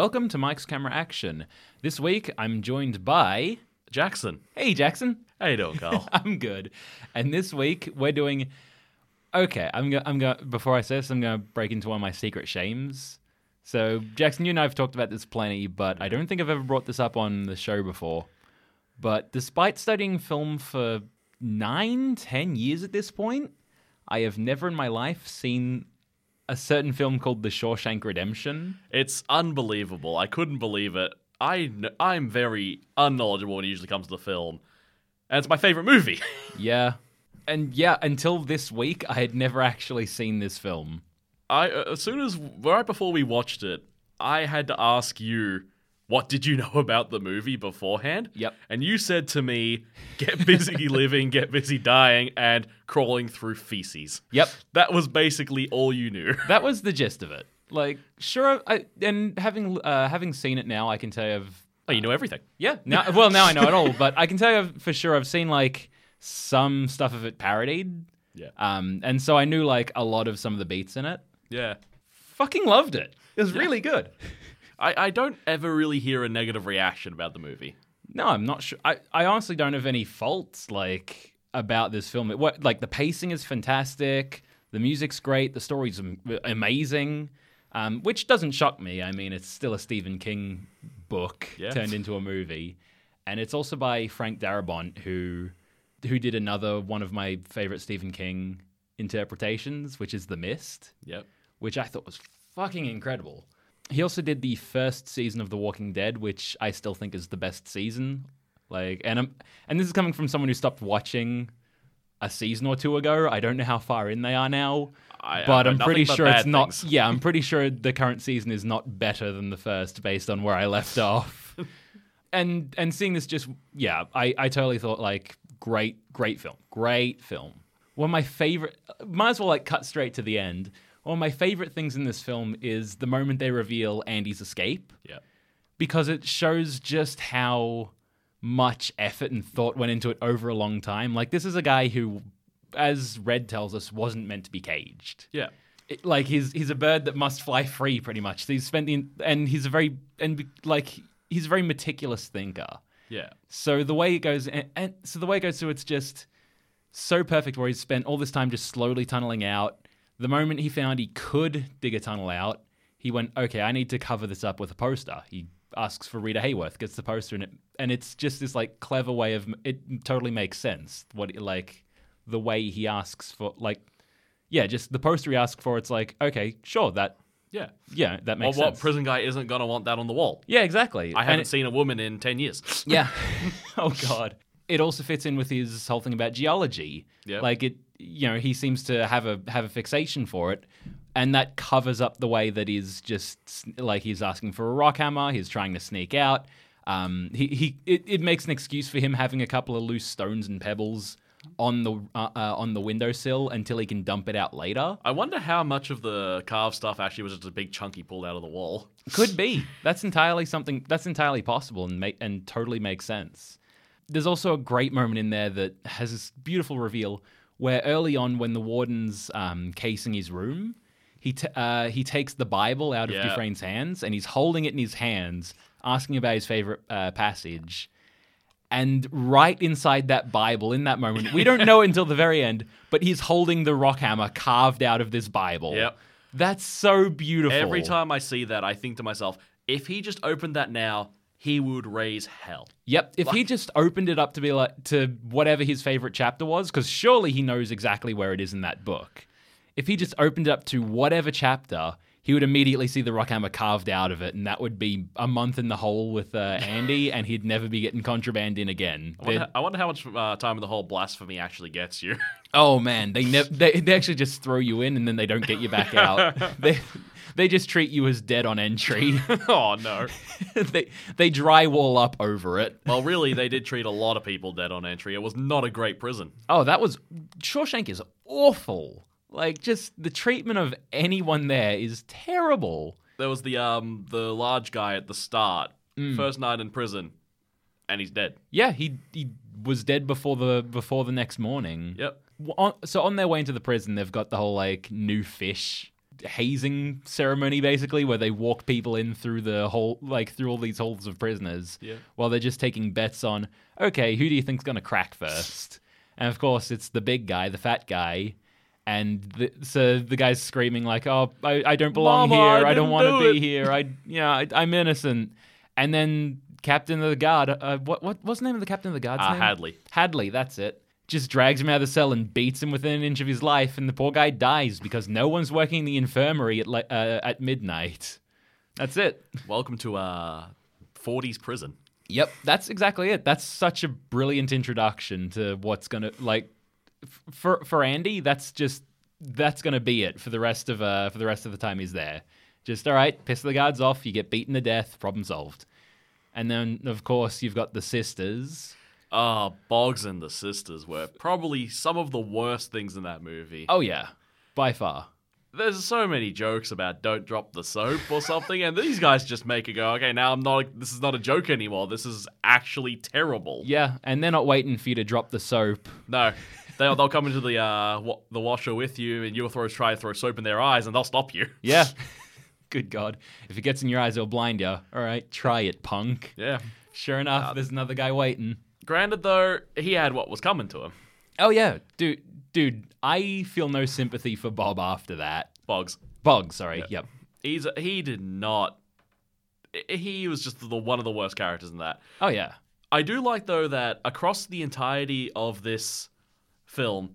Welcome to Mics Camera Action. This week I'm joined by. Jackson. Hey, Jackson. How you doing, Carl? I'm good. And this week we're doing. Okay, I'm going. I'm going. Before I say this, I'm going to break into one of my secret shames. So, Jackson, you and I have talked about this plenty, but I don't think I've ever brought this up on the show before. But despite studying film for nine, ten years at this point, I have never in my life seen a certain film called The Shawshank Redemption. it's unbelievable. I couldn't believe it. I kn- I'm very unknowledgeable when it usually comes to the film, and it's my favorite movie. Yeah. And yeah, until this week, I had never actually seen this film. I uh, as soon as right before we watched it, I had to ask you, what did you know about the movie beforehand? Yep. And you said to me, get busy living, get busy dying, and crawling through feces. Yep. That was basically all you knew. that was the gist of it. Like, sure, I, and having uh, having seen it now, I can tell you, I've Oh, you know everything. yeah. Now, well, now I know it all, but I can tell you for sure, I've seen like some stuff of it parodied, Yeah. um, and so I knew like a lot of some of the beats in it. Yeah. Fucking loved it. It was really good. I, I don't ever really hear a negative reaction about the movie. No, I'm not sure. I, I honestly don't have any faults like about this film. It, what like the pacing is fantastic, the music's great, the story's am- amazing, um, which doesn't shock me. I mean, it's still a Stephen King book Yeah. turned into a movie, and it's also by Frank Darabont, who who did another one of my favorite Stephen King interpretations, which is The Mist Yep. which I thought was fucking incredible. He also did the first season of The Walking Dead, which I still think is the best season. Like, and I'm, and this is coming from someone who stopped watching a season or two ago. I don't know how far in they are now, I- but I'm pretty but sure it's not. things. Yeah, I'm pretty sure the current season is not better than the first, based on where I left off. and and seeing this just yeah, I I totally thought like great great film, great film. One of my favorite. Might as well like cut straight to the end. One of my favorite things in this film is the moment they reveal Andy's escape Yep. because it shows just how much effort and thought went into it over a long time. Like this is a guy who, as Red tells us, wasn't meant to be caged. Yeah. It- like he's he's a bird that must fly free, pretty much. He's spent the and he's a very and like he's a very meticulous thinker. Yeah. So the way it goes, and, and so the way it goes, so it's just so perfect. Where he's spent all this time just slowly tunneling out. The moment he found he could dig a tunnel out, he went, "Okay, I need to cover this up with a poster." He asks for Rita Hayworth, gets the poster, and it, and it's just this like clever way of it. Totally makes sense. What like the way he asks for, like, yeah, just the poster he asks for. It's like, okay, sure, that, Yeah. yeah, that makes what sense. prison guy isn't gonna want that on the wall? yeah, exactly. I haven't it- seen a woman in ten years. yeah. oh God. It also fits in with his whole thing about geology. Yep. Like it, you know, he seems to have a have a fixation for it, and that covers up the way that he's just like he's asking for a rock hammer. He's trying to sneak out. Um, he he it, it makes an excuse for him having a couple of loose stones and pebbles on the uh, uh, on the windowsill until he can dump it out later. I wonder how much of the carved stuff actually was just a big chunk he pulled out of the wall. Could be. That's entirely something. That's entirely possible and make and totally makes sense. There's also a great moment in there that has this beautiful reveal where early on, when the warden's um, casing his room, he t- uh, he takes the Bible out of Yeah. Dufresne's hands and he's holding it in his hands, asking about his favorite uh, passage. And right inside that Bible, in that moment, we don't know until the very end, but he's holding the rock hammer carved out of this Bible. Yep. That's so beautiful. Every time I see that, I think to myself, if he just opened that now, he would raise hell. Yep. If he just opened it up to be like to whatever his favorite chapter was, because surely he knows exactly where it is in that book. If he just opened it up to whatever chapter, he would immediately see the rock hammer carved out of it, and that would be a month in the hole with uh, Andy, and he'd never be getting contraband in again. I wonder, I wonder how much uh, time in the whole blasphemy actually gets you. Oh man, they never they, they actually just throw you in and then they don't get you back out. they they just treat you as dead on entry. oh no. they they drywall up over it. Well, really, they did treat a lot of people dead on entry. It was not a great prison. Oh, that was Shawshank is awful. Like just the treatment of anyone there is terrible. There was the um the large guy at the start, Mm. first night in prison, and he's dead. Yeah, he he was dead before the before the next morning. Yep. On- so on their way into the prison, they've got the whole like new fish hazing ceremony basically where they walk people in through the whole like through all these halls of prisoners Yeah. while they're just taking bets on okay who do you think's going to crack first and of course it's the big guy the fat guy and the, so the guy's screaming like oh i, I don't belong Mama, here i, don't didn't want to do be it." here i yeah I, i'm innocent and then captain of the guard uh, what, what what's the name of the captain of the guard's Uh, name Hadley. Hadley, that's it. Just drags him out of the cell and beats him within an inch of his life, and the poor guy dies because no one's working the infirmary at li- uh, at midnight. That's it. Welcome to uh 40s prison. Yep, that's exactly it. That's such a brilliant introduction to what's gonna like f- for for Andy. That's just that's gonna be it for the rest of uh for the rest of the time he's there. Just all right, piss the guards off. You get beaten to death. Problem solved. And then of course you've got the sisters. Ah, Boggs and the sisters were probably some of the worst things in that movie. Oh yeah, by far. There's so many jokes about don't drop the soap or something, and these guys just make it go, okay, now I'm not, this is not a joke anymore. This is actually terrible. Yeah, and they're not waiting for you to drop the soap. No. They'll, they'll come into the uh, wa- the washer with you, and you'll throw try to throw soap in their eyes, and they'll stop you. Yeah. Good God. If it gets in your eyes, it'll blind you. All right, try it, punk. Yeah. Sure enough, there's another guy waiting. Granted, though, he had what was coming to him. Oh, yeah. Dude, dude, I feel no sympathy for Bob after that. Boggs. Bog, sorry. Yep. He's he did not. He was just the one of the worst characters in that. Oh, yeah. I do like though that across the entirety of this film,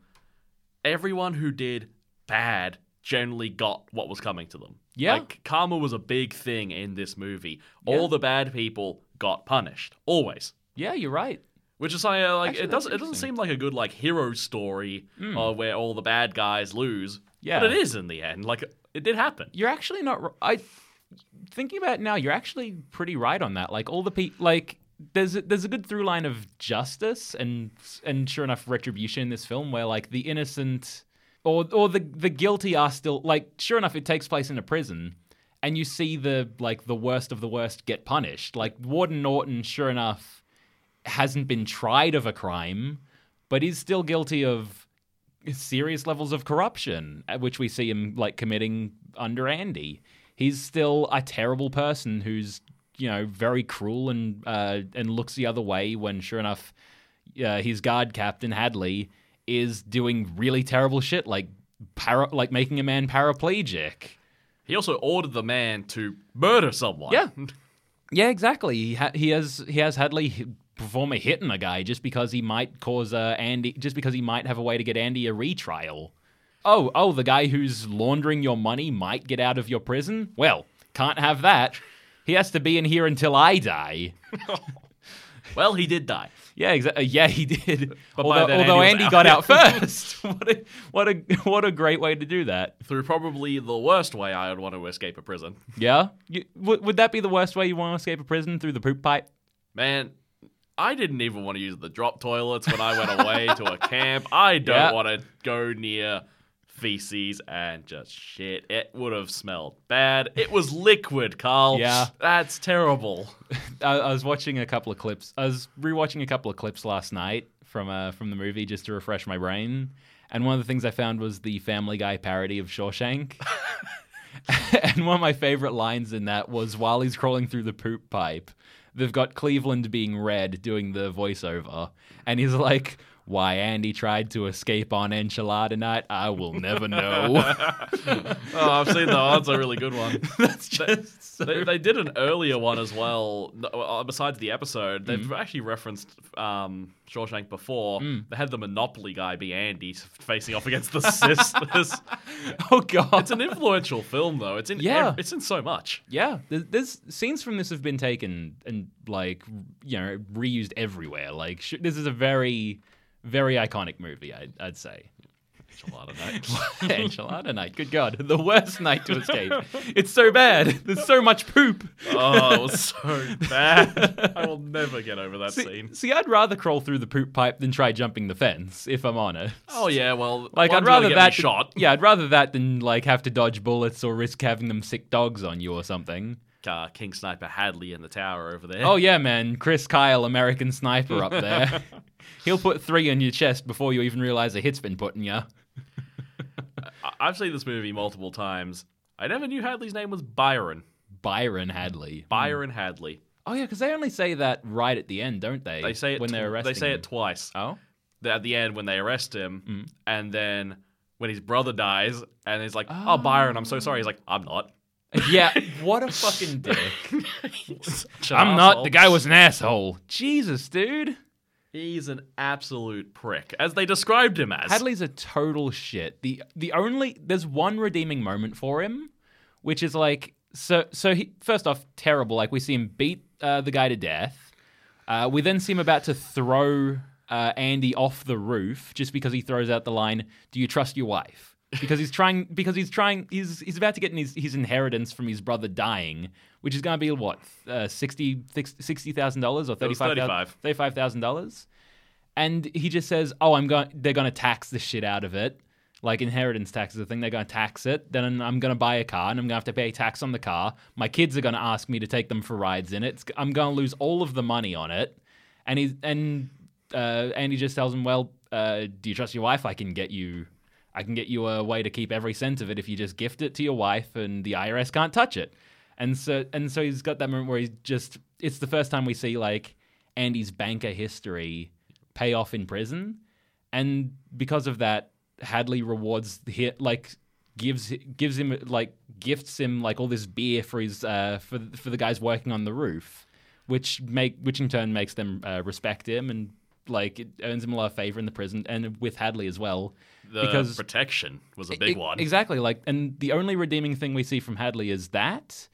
everyone who did bad generally got what was coming to them. Yeah. Like karma was a big thing in this movie. Yeah. All the bad people got punished. Always. Yeah, you're right. Which is something uh, like Actually, it doesn't it doesn't seem like a good like hero story uh, where all the bad guys lose. Yeah. But it is in the end. Like it did happen. You're actually not. I thinking about it now. You're actually pretty right on that. Like all the people, like there's a, there's a good through line of justice and and sure enough retribution in this film where like the innocent or or the the guilty are still like sure enough it takes place in a prison and you see the like the worst of the worst get punished. Like Warden Norton, sure enough, hasn't been tried of a crime, but is still guilty of serious levels of corruption, uh, which we see him like committing under Andy. He's still a terrible person who's you know very cruel and uh, and looks the other way when sure enough uh, his guard captain Hadley is doing really terrible shit like para- like making a man paraplegic. He also ordered the man to murder someone. Yeah. Yeah, exactly. He ha- he has he has Hadley perform a hit on a guy just because he might cause uh, Andy just because he might have a way to get Andy a retrial. Oh, oh, the guy who's laundering your money might get out of your prison. Well, can't have that. He has to be in here until I die. Well, he did die. Yeah, exactly. Yeah, he did. But although then although Andy Andy, was got out. out first. what a what a what a great way to do that. Through probably the worst way I would want to escape a prison. Yeah, you, w- would that be the worst way you want to escape a prison through the poop pipe? Man, I didn't even want to use the drop toilets when I went away to a camp. I don't Yeah. want to go near feces and just shit. It would have smelled bad. It was liquid, Carl. Yeah. That's terrible. I, I was watching a couple of clips. I was rewatching a couple of clips last night from uh, from the movie just to refresh my brain. And one of the things I found was the Family Guy parody of Shawshank. and one of my favorite lines in that was while he's crawling through the poop pipe, they've got Cleveland being red doing the voiceover, and he's like. Why Andy tried to escape on enchilada night, I will never know. Oh, I've seen that. That's a really good one. That's just so They, they did an earlier one as well. uh, Besides the episode, they've Mm-hmm. actually referenced um, Shawshank before. Mm. They had the Monopoly guy be Andy facing off against the sisters. Oh god, it's an influential film, though. It's in Yeah. ev- it's in so much. Yeah, there's, there's scenes from this have been taken and like you know reused everywhere. Like sh- this is a very, very iconic movie. I'd, I'd say. Enchilada night. Enchilada night. Good God, the worst night to escape. It's so bad. There's so much poop. oh, it was so bad. I will never get over that See, scene. see, I'd rather crawl through the poop pipe than try jumping the fence. If I'm honest. Oh yeah, well, Like I'd rather that shot. Yeah, I'd rather that than like have to dodge bullets or risk having them sick dogs on you or something. Uh, King Sniper Hadley in the tower over there. Oh yeah, man, Chris Kyle, American Sniper up there. He'll put three on your chest before you even realize a hit's been put in you. I've seen this movie multiple times, I never knew Hadley's name was Byron. Byron Hadley. Byron Hadley. Oh yeah, because they only say that right at the end, don't they? They say it when they're arresting. They say him. it twice. Oh, At the end when they arrest him, Mm. and then when his brother dies, and he's like, "Oh, Byron, I'm so sorry." He's like, "I'm not." Yeah. What a fucking dick. I'm not. The guy was an asshole. Jesus, dude. He's an absolute prick, as they described him as. Hadley's a total shit. The the only there's one redeeming moment for him, which is like so so he first off terrible. Like we see him beat uh, the guy to death. Uh, we then see him about to throw uh, Andy off the roof just because he throws out the line, "Do you trust your wife?" Because he's trying because he's trying he's he's about to get his, his inheritance from his brother dying, which is going to be what uh, sixty sixty thousand dollars or thirty five 35. thirty five thousand dollars and he just says, "Oh, I'm going. They're going to tax the shit out of it, like inheritance tax is a thing. They're going to tax it. Then I'm going to buy a car, and I'm going to have to pay tax on the car. My kids are going to ask me to take them for rides in it. It's, I'm going to lose all of the money on it." And he and uh, and he just tells him, "Well, uh, do you trust your wife? I can get you." I can get you a way to keep every cent of it if you just gift it to your wife and the IRS can't touch it. And so and so he's got that moment where he's just it's the first time we see like Andy's banker history pay off in prison. And because of that, Hadley rewards the like gives gives him like gifts him like all this beer for his uh for for the guys working on the roof, which make which in turn makes them uh, respect him and like it earns him a lot of favor in the prison and with Hadley as well. the because protection was a big E- one. Exactly. Like, and the only redeeming thing we see from Hadley is that,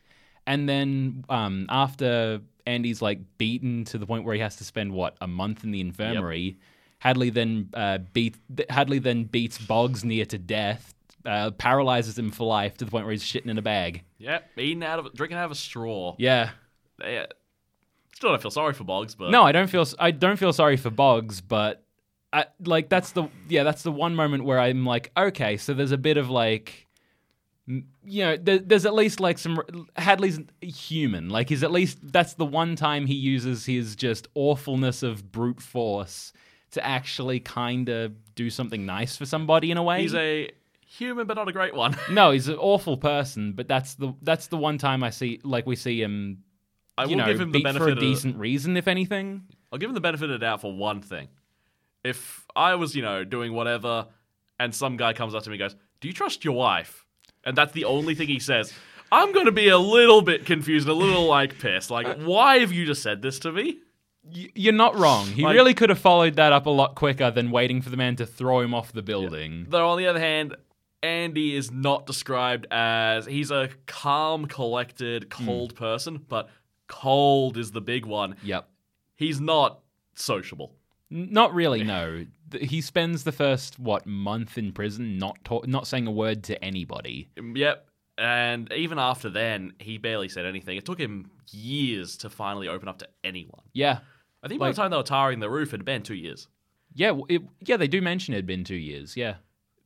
and then um, after Andy's like beaten to the point where he has to spend what a month in the infirmary, Hadley then uh, beat Hadley then beats Boggs near to death, uh, paralyzes him for life to the point where he's shitting in a bag. Yep, eating out of drinking out of a straw. Yeah. Yeah. Still don't feel sorry for Boggs, but No, I don't feel I don't feel sorry for Boggs, but I, like that's the yeah that's the one moment where I'm like okay, so there's a bit of like you know there, there's at least like some Hadley's human like he's at least that's the one time he uses his just awfulness of brute force to actually kind of do something nice for somebody in a way. he's a human, but not a great one. no, he's an awful person, but that's the that's the one time I see like we see him. I you will know, give him the benefit for a of decent reason, if anything. I'll give him the benefit of the doubt for one thing. If I was, you know, doing whatever, and some guy comes up to me and goes, "Do you trust your wife?" and that's the only thing he says, I'm going to be a little bit confused, a little like pissed. Like, why have you just said this to me? You're not wrong. He Like- really could have followed that up a lot quicker than waiting for the man to throw him off the building. Though on the other hand, Andy is not described as he's a calm, collected, cold hmm. person, but cold is the big one. Yep. He's not sociable. Not really. No. He spends the first what month in prison, not ta- not saying a word to anybody. Yep. And even after then, he barely said anything. It took him years to finally open up to anyone. Yeah. I think by Like- the time they were tarring the roof, it had been two years. Yeah. It, yeah. They do mention it had been two years. Yeah.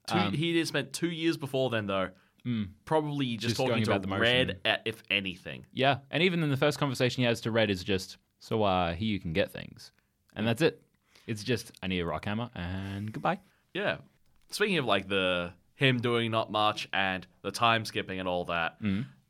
Two, Um, he spent two years before then, though. Probably just, Just talking to about the motion. Red, at, if anything. Yeah. And even in the first conversation he has to Red is just, so uh, here you can get things, and that's it. It's just I need a rock hammer and goodbye. Yeah. Speaking of like the him doing not much and the time skipping and all that,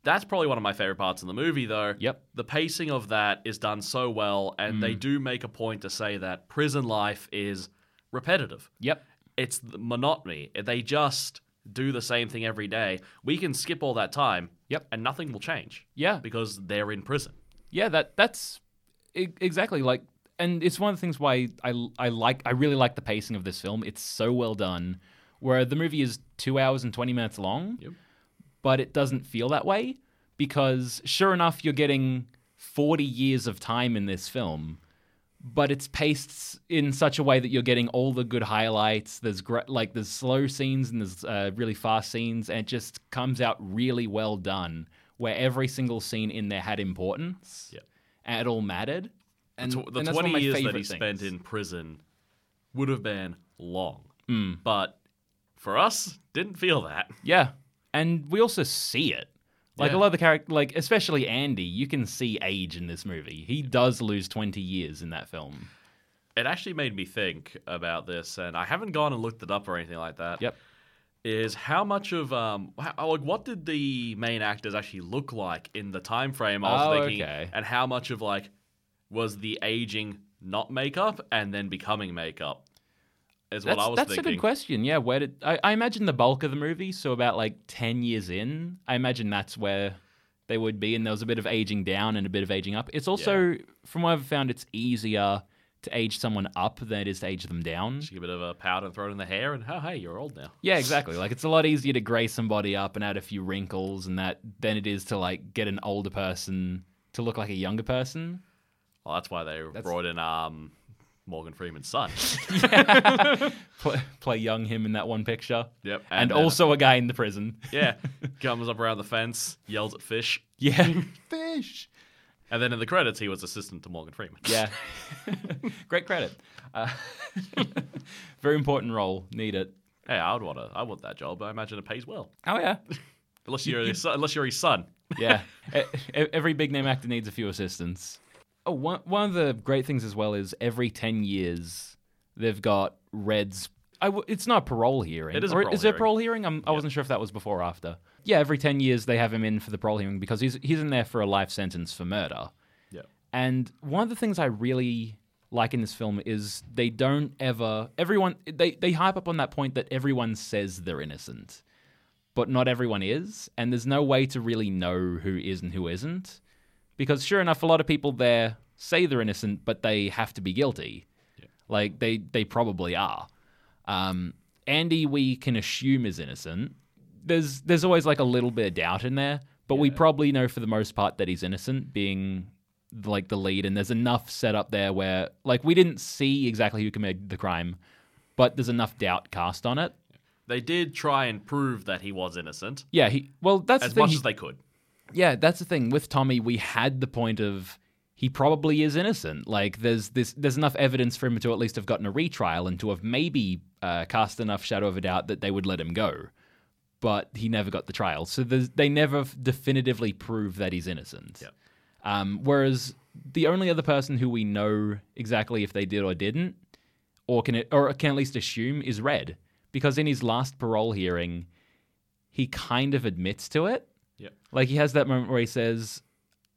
that's probably one of my favorite parts in the movie, though. Mm. Yep. Mm. The pacing of that is done so well, and they do make a point to say that prison life is repetitive. Yep. It's the monotony. They just do the same thing every day. We can skip all that time. Yep. And nothing will change Yeah. because they're in prison. Yeah, that that's exactly like, and it's one of the things why I I like I really like the pacing of this film. It's so well done. Where the movie is two hours and twenty minutes long, Yep. but it doesn't feel that way because sure enough, you're getting forty years of time in this film, but it's paced in such a way that you're getting all the good highlights. There's gr- like there's slow scenes and there's uh, really fast scenes, and it just comes out really well done. Where every single scene in there had importance, Yep. and it all mattered. And Tw- the and that's one of 20 my years that he spent things. in prison would have been long. Hmm. But for us, didn't feel that. Yeah, and we also see it. Like Yeah. a lot of the character, like especially Andy, you can see age in this movie. He does lose twenty years in that film. It actually made me think about this, and I haven't gone and looked it up or anything like that. Yep. is how much of um how, like what did the main actors actually look like in the time frame I was Oh, thinking, okay. and how much of like was the aging not makeup and then becoming makeup is what That's, I was that's a good question. Yeah, where did I, I imagine the bulk of the movie? So about like ten years in, I imagine that's where they would be, and there was a bit of aging down and a bit of aging up. It's also, from what I've found, it's easier to age someone up than it is to age them down. Just give a bit of a powder and throw it in the hair, and oh hey, you're old now. Yeah, exactly. Like it's a lot easier to gray somebody up and add a few wrinkles and that than it is to like get an older person to look like a younger person. Well, that's why they brought in um Morgan Freeman's son. Play, play young him in that one picture. yep, And, then- also a guy in the prison. yeah, comes up around the fence, yells at fish, Yeah. Fish. and then in the credits he was assistant to Morgan Freeman. Yeah. Great credit. Uh, very important role. Need it. Hey, I would want to. I want that job. I imagine it pays well. Oh, yeah. Unless you're his son, unless you're his son. Yeah. Every big name actor needs a few assistants. Oh, one, one of the great things as well is every 10 years they've got Red's. I w- it's not a parole hearing. It is a parole is it a hearing. parole hearing? I'm, I wasn't sure if that was before or after. Yeah, every 10 years they have him in for the parole hearing because he's, he's in there for a life sentence for murder. Yeah. And one of the things I really like in this film is they don't ever everyone they they hype up on that point that everyone says they're innocent, but not everyone is, and there's no way to really know who is and who isn't, because sure enough, a lot of people there say they're innocent, but they have to be guilty. Like they they probably are. Um, Andy, we can assume is innocent. There's there's always like a little bit of doubt in there, but we probably know for the most part that he's innocent, being like the lead. And there's enough set up there where like we didn't see exactly who committed the crime, but there's enough doubt cast on it. They did try and prove that he was innocent Yeah, he well that's as much he- as they could. Yeah, that's the thing with Tommy. We had the point of he probably is innocent. Like there's this there's enough evidence for him to at least have gotten a retrial and to have maybe uh, cast enough shadow of a doubt that they would let him go. But he never got the trial, so they never definitively prove that he's innocent. Yep. Um, whereas the only other person who we know exactly if they did or didn't, or can it, or can at least assume, is Red, because in his last parole hearing, he kind of admits to it. Yep. Like he has that moment where he says,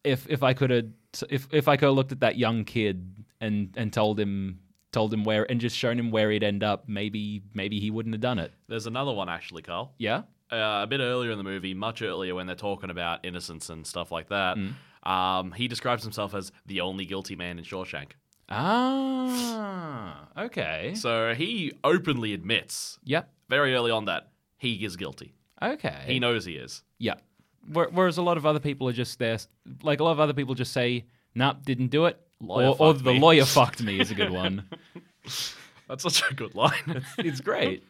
"If if I could have if if I could have looked at that young kid and and told him told him where and just shown him where he'd end up, maybe maybe he wouldn't have done it." There's another one actually, Carl. Yeah. Uh, a bit earlier in the movie, much earlier when they're talking about innocence and stuff like that. Um, he describes himself as the only guilty man in Shawshank. Ah. Okay. So he openly admits Yep. very early on that he is guilty. Okay. He knows he is. Yeah. Where- Whereas a lot of other people are just there, like a lot of other people just say, "Nah, didn't do it," Lawyer or, or the me. lawyer fucked me is a good one. That's such a good line. it's great.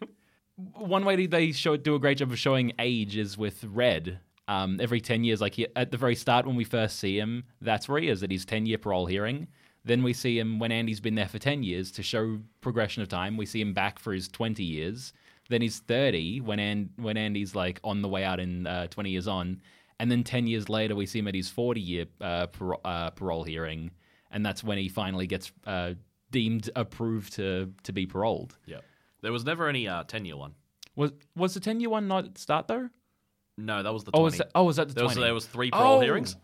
One way they show do a great job of showing age is with Red. Um, every ten years, like he, at the very start when we first see him, that's where he is at his ten year parole hearing. Then we see him when Andy's been there for ten years to show progression of time. We see him back for his twenty years. Then he's thirty when and when Andy's like on the way out in uh, twenty years on. And then ten years later, we see him at his forty year uh, paro- uh, parole hearing, and that's when he finally gets uh, deemed approved to to be paroled. yep. There was never any uh, 10 year one. Was was the ten year one not at the start though? No, that was the 20. Oh, was that, oh, was that the there, was, twenty? there was three parole Oh. hearings.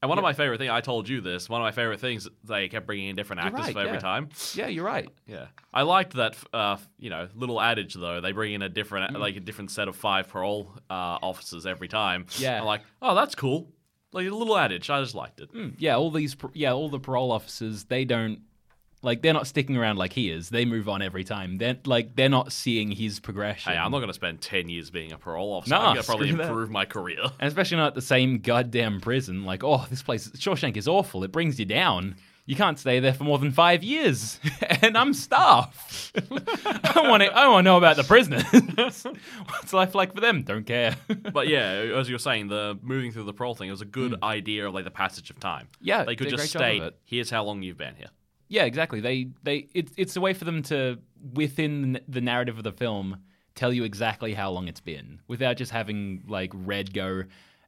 And one of my favorite things, I told you this, one of my favorite things, they kept bringing in different You're actors right, for every yeah. time. Yeah, you're right. Yeah, I liked that. Uh, you know, little adage though. They bring in a different, Mm. like a different set of five parole uh, officers every time. Yeah. I'm like, oh, that's cool. Like a little adage. I just liked it. Mm, yeah, all these yeah all the parole officers they don't like they're not sticking around like he is. They move on every time. They're like they're not seeing his progression. Hey, I'm not going to spend ten years being a parole officer. Nah, I'm going to probably screw that. improve my career. and especially not at the same goddamn prison. Like, oh, this place Shawshank is awful. It brings you down. You can't stay there for more than five years, and I'm staff. I want to. I want to know about the prisoners. What's life like for them? Don't care. but yeah, as you were saying, the moving through the parole thing it was a good hmm. idea of like the passage of time. Yeah, they could just state, "Here's how long you've been here." Yeah, exactly. They they it's it's a way for them to within the narrative of the film tell you exactly how long it's been without just having like Red go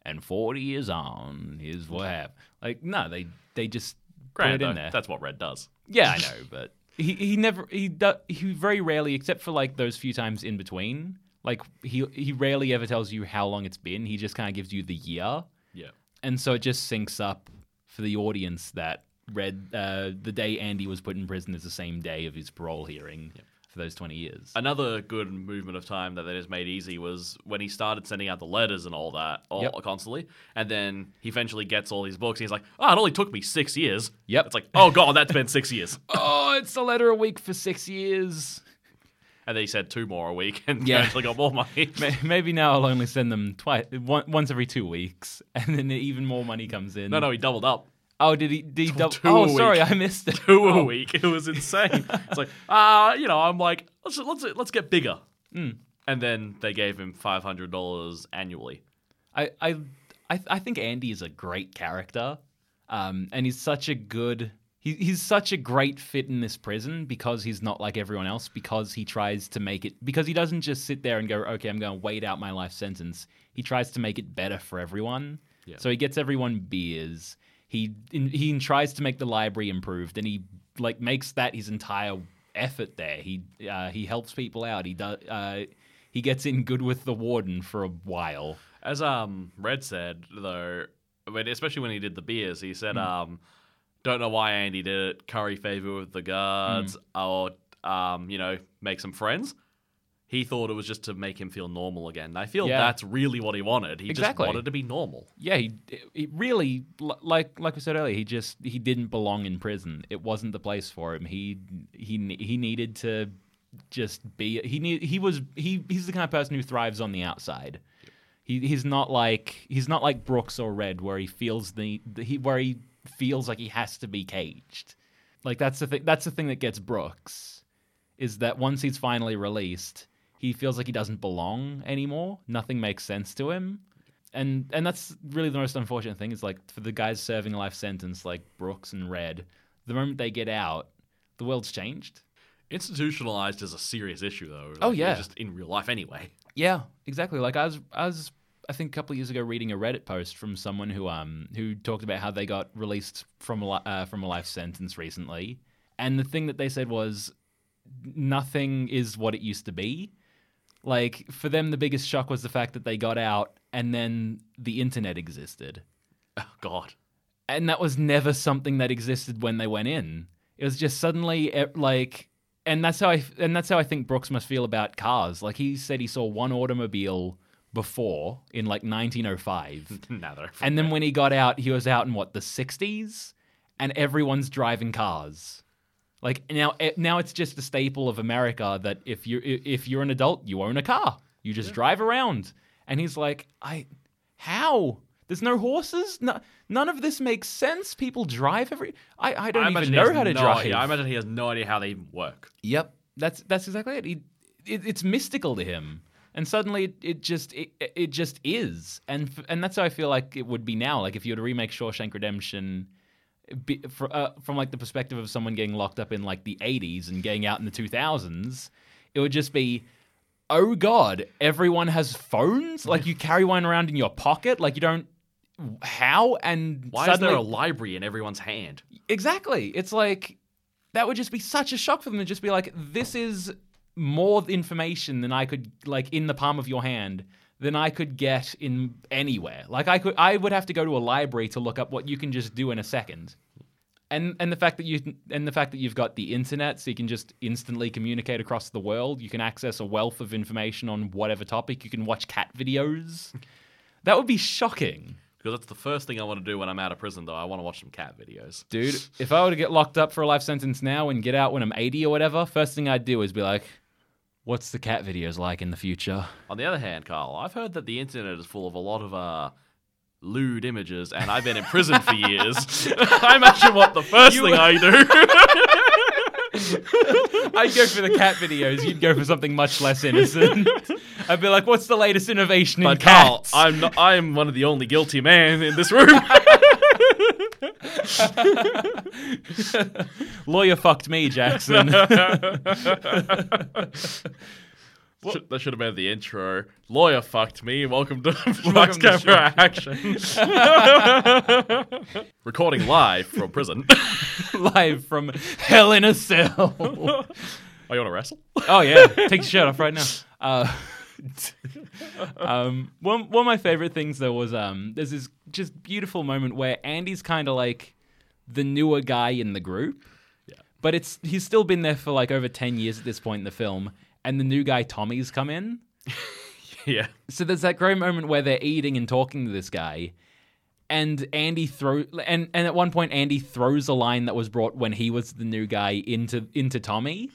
and 40 years on is what happened. Like no, they they just put it in though, there. that's what Red does. Yeah, I know, but he he never he do, he very rarely except for like those few times in between Like he he rarely ever tells you how long it's been. He just kind of gives you the year, Yeah. and so it just syncs up for the audience that Red uh, the day Andy was put in prison is the same day of his parole hearing for those twenty years. Another good movement of time that they just made easy was when he started sending out the letters and all that all Yep. constantly, and then he eventually gets all these books. And he's like, "Oh, it only took me six years." Yep. It's like, "Oh God, that's been six years." oh, it's a letter a week for six years. And then he said two more a week, and Yeah. eventually got more money. Maybe now I'll only send them twice, once every two weeks, and then even more money comes in. no, no, he doubled up. Oh, did he? Did he dou- two oh, a sorry, week. I missed it. Two a Oh. week. It was insane. it's like, uh, you know, I'm like, let's let's let's get bigger. Hmm. And then they gave him five hundred dollars annually. I, I, I, I think Andy is a great character, um, and he's such a good. He, he's such a great fit in this prison because he's not like everyone else. Because he tries to make it. Because he doesn't just sit there and go, "Okay, I'm going to wait out my life sentence." He tries to make it better for everyone. Yeah. So he gets everyone beers. He he tries to make the library improved, and he like makes that his entire effort there. He uh, he helps people out. He does. Uh, he gets in good with the warden for a while. As um Red said though, when, especially when he did the beers, he said, um, don't know why Andy did it. Curry favor with the guards, Hmm. or um, you know, make some friends. He thought it was just to make him feel normal again. I feel Yeah. that's really what he wanted. He Exactly. just wanted to be normal. yeah, he, he really like like we said earlier. He just he didn't belong in prison. It wasn't the place for him. He he he needed to just be. He need he was he he's the kind of person who thrives on the outside. He he's not like he's not like Brooks or Red where he feels the, the he where he feels like he has to be caged. Like that's the thing. That's the thing that gets Brooks is that once he's finally released, he feels like he doesn't belong anymore. Nothing makes sense to him and and that's really the most unfortunate thing is like for the guys serving a life sentence like Brooks and Red, the moment they get out, the world's changed. Institutionalized is a serious issue, though. Oh, yeah. just in real life anyway. Yeah, exactly. Like I was I was I think a couple of years ago reading a Reddit post from someone who um who talked about how they got released from a li- uh, from a life sentence recently, and the thing that they said was nothing is what it used to be. Like for them, the biggest shock was the fact that they got out and then the internet existed. Oh God. and that was never something that existed when they went in. It was just suddenly eh, like, and that's how I and that's how I think Brooks must feel about cars. Like he said, he saw one automobile before in like 1905, now they're and then when he got out, he was out in what the 60s, and everyone's driving cars. Like now, eh, now it's just a staple of America that if you if you're an adult, you own a car. You just drive around. And he's like, I, how? There's no horses. No, none of this makes sense. People drive every. I, I don't I even know how to no drive. idea- I imagine he has no idea how they even work. Yep, that's that's exactly it. He, it it's mystical to him, and suddenly it, it just it, it just is, and f- and that's how I feel like it would be now. Like if you were to remake Shawshank Redemption, be, for, uh, from like the perspective of someone getting locked up in like the '80s and getting out in the 2000s, it would just be. Oh God! Everyone has phones. Like you carry one around in your pocket. Like you don't. How and Why suddenly, is there a library in everyone's hand? Exactly. It's like that would just be such a shock for them to just be like, this is more information than I could like in the palm of your hand than I could get in anywhere. Like I could I would have to go to a library to look up what you can just do in a second. And and the fact that you and the fact that you've got the internet so you can just instantly communicate across the world, you can access a wealth of information on whatever topic, you can watch cat videos. That would be shocking. Because that's the first thing I want to do when I'm out of prison, though. I want to watch some cat videos. Dude, if I were to get locked up for a life sentence now and get out when I'm 80 or whatever, first thing I'd do is be like, what's the cat videos like in the future? On the other hand, Carl, I've heard that the internet is full of a lot of uh, lewd images, and I've been in prison for years. I imagine what the first You- thing I do. I'd go for the cat videos. You'd go for something much less innocent. I'd be like, what's the latest innovation in but Carl, cats? I'm not, I'm one of the only guilty men in this room. Lawyer fucked me, Jackson. Should- that should have been the intro. Lawyer fucked me. Welcome to Welcome Max to Camera Action. Recording live from prison. Live from hell in a cell. Oh, you want to wrestle? oh, yeah. Take your shirt off right now. Uh, um, one one of my favorite things though was um, there's this just beautiful moment where Andy's kind of like the newer guy in the group, Yeah. but it's he's still been there for like over ten years at this point in the film, and the new guy Tommy's come in. yeah. So there's that great moment where they're eating and talking to this guy, and Andy throw and and at one point Andy throws a line that was brought when he was the new guy into into Tommy.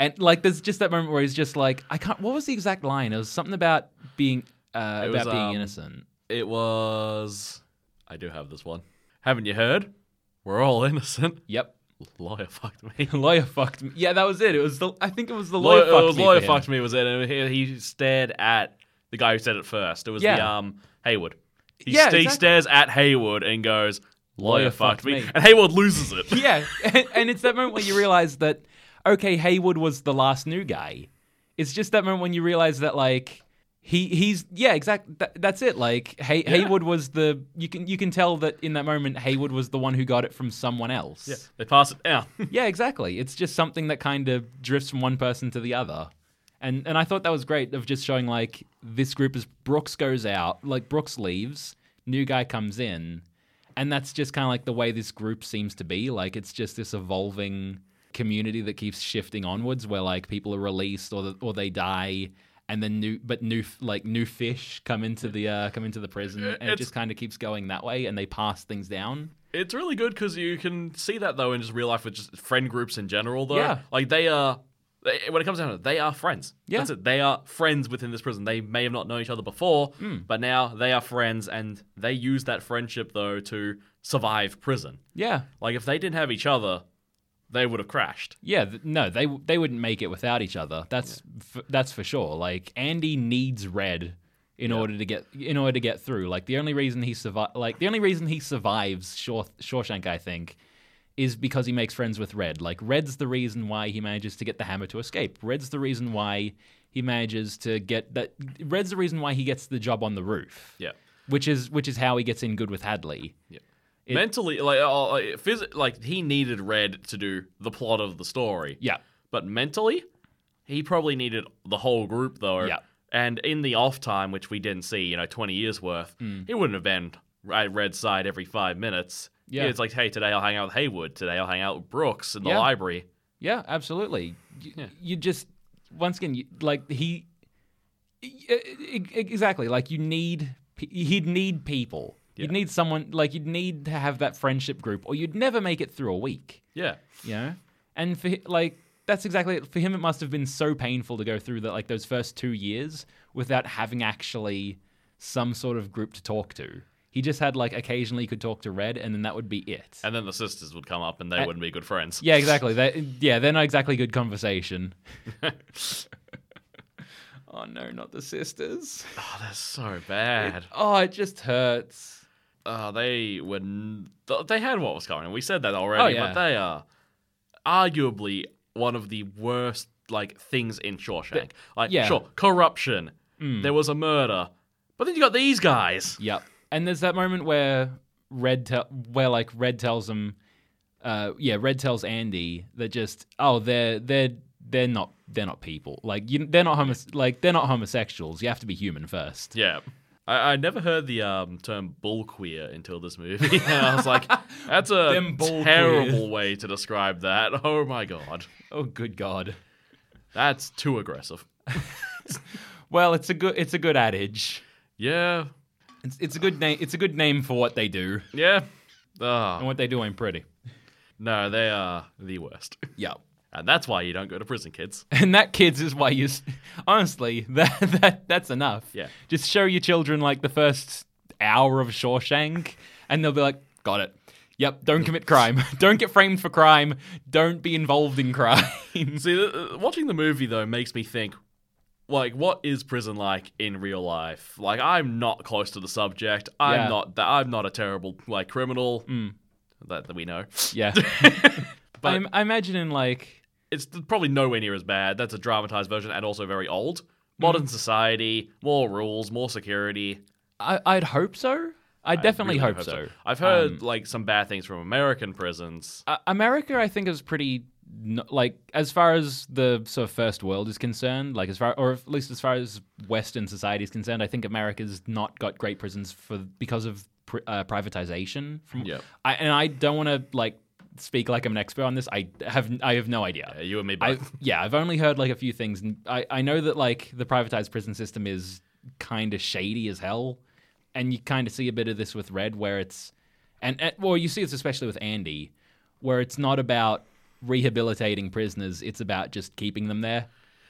And like there's just that moment where he's just like I can't what was the exact line? It was something about being uh, It about was, being um, innocent. It was. I do have this one. Haven't you heard? We're all innocent. Yep. Lawyer fucked me. lawyer fucked me. Yeah, that was it. It was the I think it was the lawyer, Lawyer, fucked it was me. lawyer for him. fucked me was it? And he, he stared at the guy who said it first. It was the Yeah. um Haywood. He, Yeah, st- he exactly. stares at Haywood and goes, "Lawyer, Lawyer fucked, fucked me. me. and Haywood loses it. yeah, and, and it's that moment where you realize that okay, Haywood was the last new guy. It's just that moment when you realize that like he he's yeah, exact. That, that's it. Like Hay, Haywood was the you can you can tell that in that moment Haywood was the one who got it from someone else. Yeah, they pass it down. Yeah, exactly. It's just something that kind of drifts from one person to the other. And and I thought that was great of just showing like this group is Brooks goes out, like Brooks leaves, new guy comes in, and that's just kind of like the way this group seems to be. Like it's just this evolving community that keeps shifting onwards, where like people are released or the, or they die, and then new but new like new fish come into the uh, come into the prison, and it just kind of keeps going that way, and they pass things down. It's really good because you can see that though in just real life with just friend groups in general. Though, Yeah. like they are. When it comes down to it, they are friends. Yeah. That's it. They are friends within this prison. They may have not known each other before, Hmm. but now they are friends, and they use that friendship though to survive prison. Yeah, Like if they didn't have each other, they would have crashed. Yeah, th- no, they they wouldn't make it without each other. That's f- that's for sure. Like Andy needs Red in order to get in order to get through. Like the only reason he survive, like the only reason he survives Shaw- Shawshank, I think, is because he makes friends with Red. Like Red's the reason why he manages to get the hammer to escape. Red's the reason why he manages to get that. Red's the reason why he gets the job on the roof. Yeah. which is which is how he gets in good with Hadley. It- Mentally, like, uh, like, phys- like he needed Red to do the plot of the story. Yeah, But mentally, he probably needed the whole group though. Yeah. And in the off time, which we didn't see, you know, 20 years worth, Mm. he wouldn't have been at Red's side every five minutes. Yeah. It's like, hey, today I'll hang out with Haywood. Today I'll hang out with Brooks in the Yeah. library. Yeah, absolutely. You, Yeah. you just once again, you, like he exactly like you need he'd need people. You'd need someone like you'd need to have that friendship group, or you'd never make it through a week. Yeah. You know, and for like that's exactly it. for him. It must have been so painful to go through that like those first two years without having actually some sort of group to talk to. He just had like occasionally could talk to Red, and then that would be it. And then the sisters would come up and they Uh, wouldn't be good friends. Yeah, exactly. They, yeah, they're not exactly good conversation. oh no, not the sisters. Oh, that's so bad. Oh, it just hurts. Uh, they were n- they had what was coming. We said that already, Oh, yeah. but they are arguably one of the worst like things in Shawshank. Like, yeah. sure, corruption. There was a murder, but then you got these guys. Yep. And there's that moment where Red tell where like Red tells him, uh, yeah, Red tells Andy that just oh they're they're they're not they're not people like you they're not homos- like they're not homosexuals. You have to be human first. Yeah. I, I never heard the um, term bull queer until this movie. and I was like, that's a Them bull terrible queers. way to describe that. Oh my god. Oh good god. That's too aggressive. Well, it's a good it's a good adage. Yeah. It's it's a good name. It's a good name for what they do Yeah. and Ah, what they do ain't pretty. no, they are the worst. Yeah. And that's why you don't go to prison, kids. And that kids is why you honestly that that that's enough. Yeah. Just show your children like the first hour of Shawshank and they'll be like, "Got it." Yep, don't commit crime. don't get framed for crime. Don't be involved in crime. See, uh, watching the movie though makes me think, like, what is prison like in real life? Like, I'm not close to the subject. I'm Yeah. not that. I'm not a terrible like criminal that, that we know. yeah. But- I, I imagine in like It's probably nowhere near as bad. That's a dramatized version and also very old. Modern society, more rules, more security. I, I'd hope so. I definitely really hope, so. I've heard like some bad things from American prisons. Uh, America, I think, is pretty like as far as the sort of first world is concerned, like as far or at least as far as Western society is concerned, I think America's not got great prisons for because of uh, privatization. From Yep. I, and I don't want to like speak like I'm an expert on this. I have I have no idea. Yeah, you and me I, both. yeah, I've only heard like a few things, and I, I know that like the privatized prison system is kind of shady as hell, and you kind of see a bit of this with Red, where it's, and, and well, you see this especially with Andy, where it's not about rehabilitating prisoners; it's about just keeping them there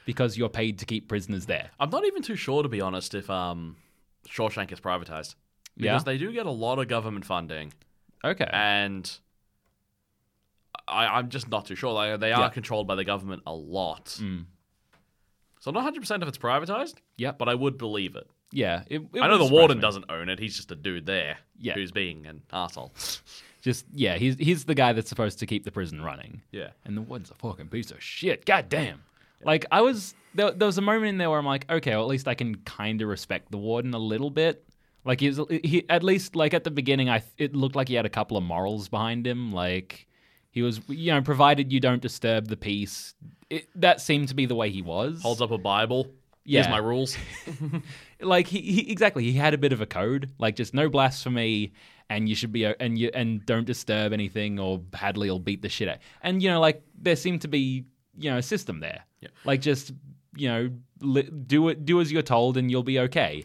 because you're paid to keep prisoners there. I'm not even too sure, to be honest, if um, Shawshank is privatized. Because Yeah? they do get a lot of government funding, Okay, and I, I'm just not too sure. Like, they are Yeah. controlled by the government a lot. Mm. So I'm not 100% if it's privatized, Yeah. but I would believe it. yeah, it, it I know the warden me. doesn't own it. He's just a dude there Yeah. who's being an asshole. Just yeah, he's he's the guy that's supposed to keep the prison running. Yeah. and the warden's a fucking piece of shit. God damn. Like I was there, there was a moment in there where I'm like, okay, well at least I can kind of respect the warden a little bit. Like he's he at least like at the beginning, I it looked like he had a couple of morals behind him. Like he was, you know, provided you don't disturb the peace. It, that seemed to be the way he was. Holds up a Bible. Yeah. Here's my rules. like he, he exactly he had a bit of a code like just no blasphemy and you should be uh, and you and don't disturb anything or Hadley will beat the shit out and you know like there seemed to be you know a system there Yeah. like just you know li- do it do as you're told and you'll be okay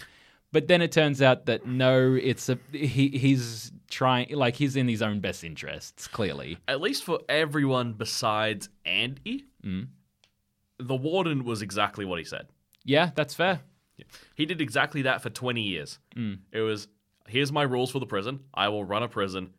but then it turns out that no it's a he he's trying like he's in his own best interests clearly At least for everyone besides Andy, Mm. the warden was exactly what he said. yeah that's fair He did exactly that for 20 years. Mm. It was here's my rules for the prison. I will run a prison,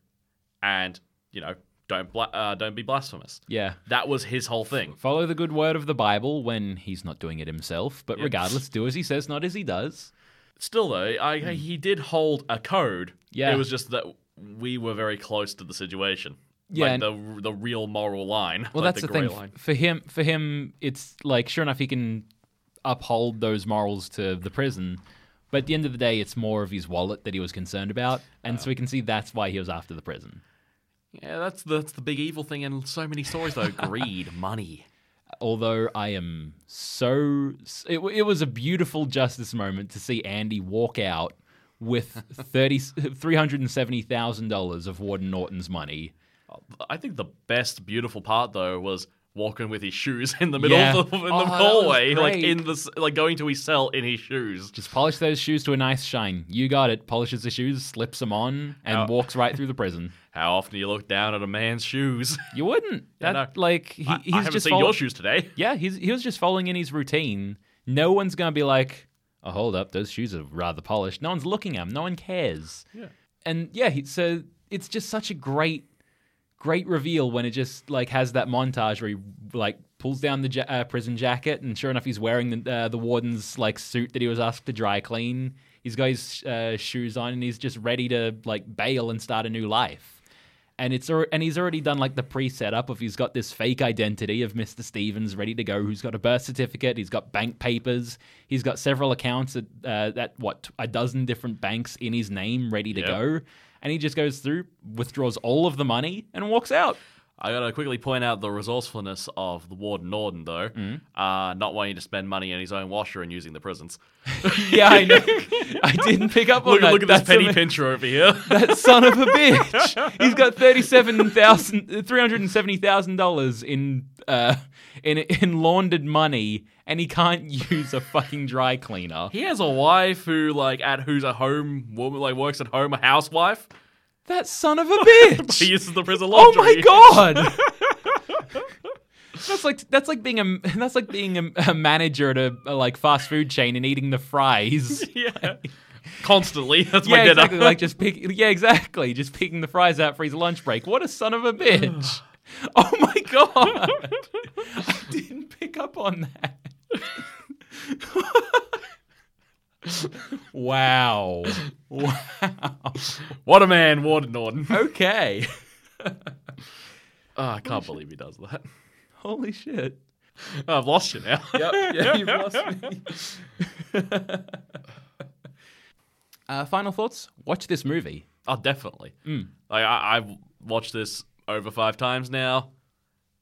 and you know don't bla- uh, don't be blasphemous. yeah That was his whole thing. follow the good word of the bible when he's not doing it himself but regardless do as he says not as he does Still though, I, he did hold a code. Hmm. Yeah. It was just that we were very close to the situation. Yeah, like the the real moral line. Well, like that's the, gray thing. line. For him, for him, it's like sure enough, he can uphold those morals to the prison, but at the end of the day, it's more of his wallet that he was concerned about, and so we can see that's why he was after the prison. Yeah, that's the, that's the big evil thing in so many stories though. Greed, money. Although I am so, it, it was a beautiful justice moment to see Andy walk out with three hundred and seventy thousand dollars of Warden Norton's money. I think the best beautiful part though was walking with his shoes in the middle Yeah. of the, in Oh, the hallway, like in the like going to his cell in his shoes. Just polish those shoes to a nice shine. You got it. Polishes the shoes, slips them on, and Ow. walks right through the prison. How often do you look down at a man's shoes? You wouldn't. Yeah, That no. like he, I, he's I haven't just seen your shoes today. Yeah, he's he was just following in his routine. No one's gonna be like, "Oh, hold up, those shoes are rather polished." No one's looking at him. No one cares. Yeah. And yeah, he, so it's just such a great, great reveal when it just like has that montage where he like pulls down the ja- uh, prison jacket, and sure enough, he's wearing the uh, the warden's like suit that he was asked to dry clean. He's got his uh, shoes on, and he's just ready to like bail and start a new life and it's and he's already done like the pre-setup of he's got this fake identity of Mr. Stephens ready to go who's got a birth certificate he's got bank papers he's got several accounts at, uh, at what a dozen different banks in his name ready to Yep. go and he just goes through withdraws all of the money and walks out I gotta quickly point out the resourcefulness of the Warden Norton, though. Mm. Uh, not wanting to spend money in his own washer and using the prisons. yeah I know I didn't pick up on Look, that look at this That's penny ama- pincher over here. that son of a bitch. He's got thirty-seven thousand, three hundred and seventy thousand dollars in uh in in laundered money, and he can't use a fucking dry cleaner. he has a wife who, like, at who's a home woman, like, works at home, a housewife. That son of a bitch. He uses the prison oh my god. That's like that's like being a that's like being a, a manager at a, a like fast food chain and eating the fries. yeah. Constantly. That's my yeah, dinner. exactly. Like just pick. Yeah, exactly. Just picking the fries out for his lunch break. What a son of a bitch! oh my god! I didn't pick up on that. wow! Wow! What a man, Warden Norton. Okay. Oh, I can't believe he does that. Holy shit! Oh, I've lost you now. Yep. Yeah, you've lost me. uh, final thoughts? Watch this movie. Oh, definitely. Mm. Like I, I've watched this over five times now.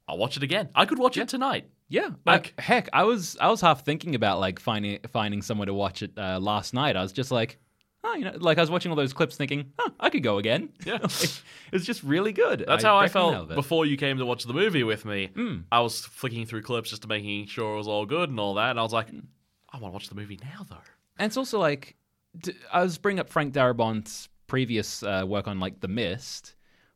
I'll watch it again. I could watch it tonight. Yeah, Like- like heck, I was I was half thinking about like finding finding somewhere to watch it uh, last night. I was just like, oh, you know, like I was watching all those clips, thinking, oh, I could go again. Yeah. Like, it's just really good. That's how I felt before you came to watch the movie with me. Mm. I was flicking through clips just to making sure it was all good and all that, and I was like, Mm. I want to watch the movie now though. And it's also like, d- I was bringing up Frank Darabont's previous uh, work on like The Mist,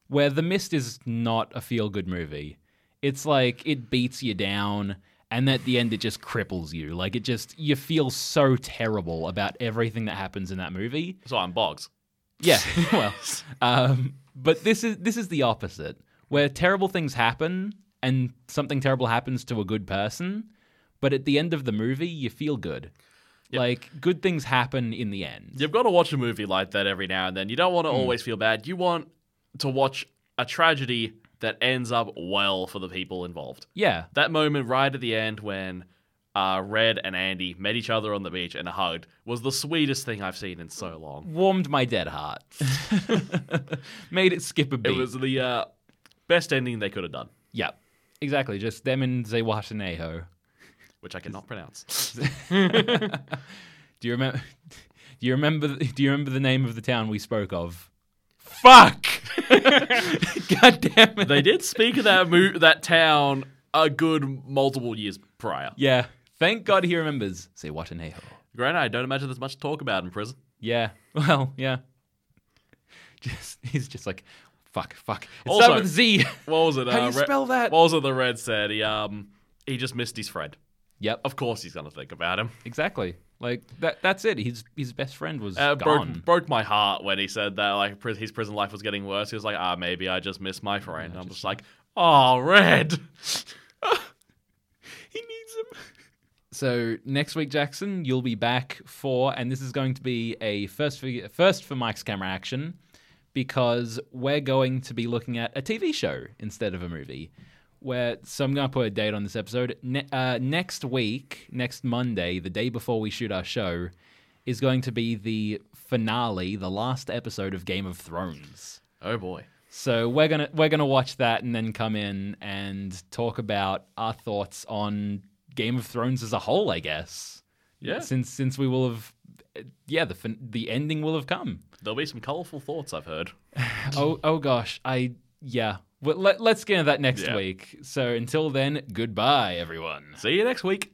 where The Mist is not a feel good movie. It's like it beats you down, and at the end it just cripples you. Like it just you feel so terrible about everything that happens in that movie. So I'm Boggs. Yeah, well, um, but this is this is the opposite, where terrible things happen and something terrible happens to a good person, but at the end of the movie you feel good. Like good things happen in the end. You've got to watch a movie like that every now and then. You don't want to always feel bad. You want to watch a tragedy that ends up well for the people involved. Yeah, That moment right at the end when uh, Red and Andy met each other on the beach and hugged was the sweetest thing I've seen in so long. warmed my dead heart. Made it skip a beat. It was the uh, best ending they could have done, yeah, exactly. Just them and Zihuatanejo. which I cannot pronounce. Do you remember? Do you remember? Do you remember the name of the town we spoke of? Fuck! God damn it! they did speak of that mo- that town a good multiple years prior. Yeah. Thank God he remembers. Zihuatanejo. Granted, I don't imagine there's much to talk about in prison. Yeah. Well, yeah. Just he's just like, fuck, fuck. It Also- started with Z. What was it? How do you Red- spell that? What was it? The Red said he um he just missed his friend. yep. Of course, he's gonna think about him. Exactly. Like that. That's it. His his best friend was Uh, gone. broke, broke my heart when he said that like pri- his prison life was getting worse. He was like, ah, maybe I just missed my friend. I'm just like, oh, Red. He needs him. So next week, Jackson, you'll be back for, and this is going to be a first for first for Mics Camera Action, because we're going to be looking at a TV show instead of a movie. Where so I'm going to put a date on this episode. Ne- uh, next week, next Monday, the day before we shoot our show, is going to be the finale, the last episode of Game of Thrones. Oh boy. So we're gonna we're gonna watch that and then come in and talk about our thoughts on Game of Thrones as a whole, I guess. Yeah. Since since we will have, yeah, the fin- the ending will have come. There'll be some colorful thoughts I've heard. Oh oh gosh, I yeah. Well, let, let's get into that next Yeah. week. So until then, goodbye, everyone. See you next week.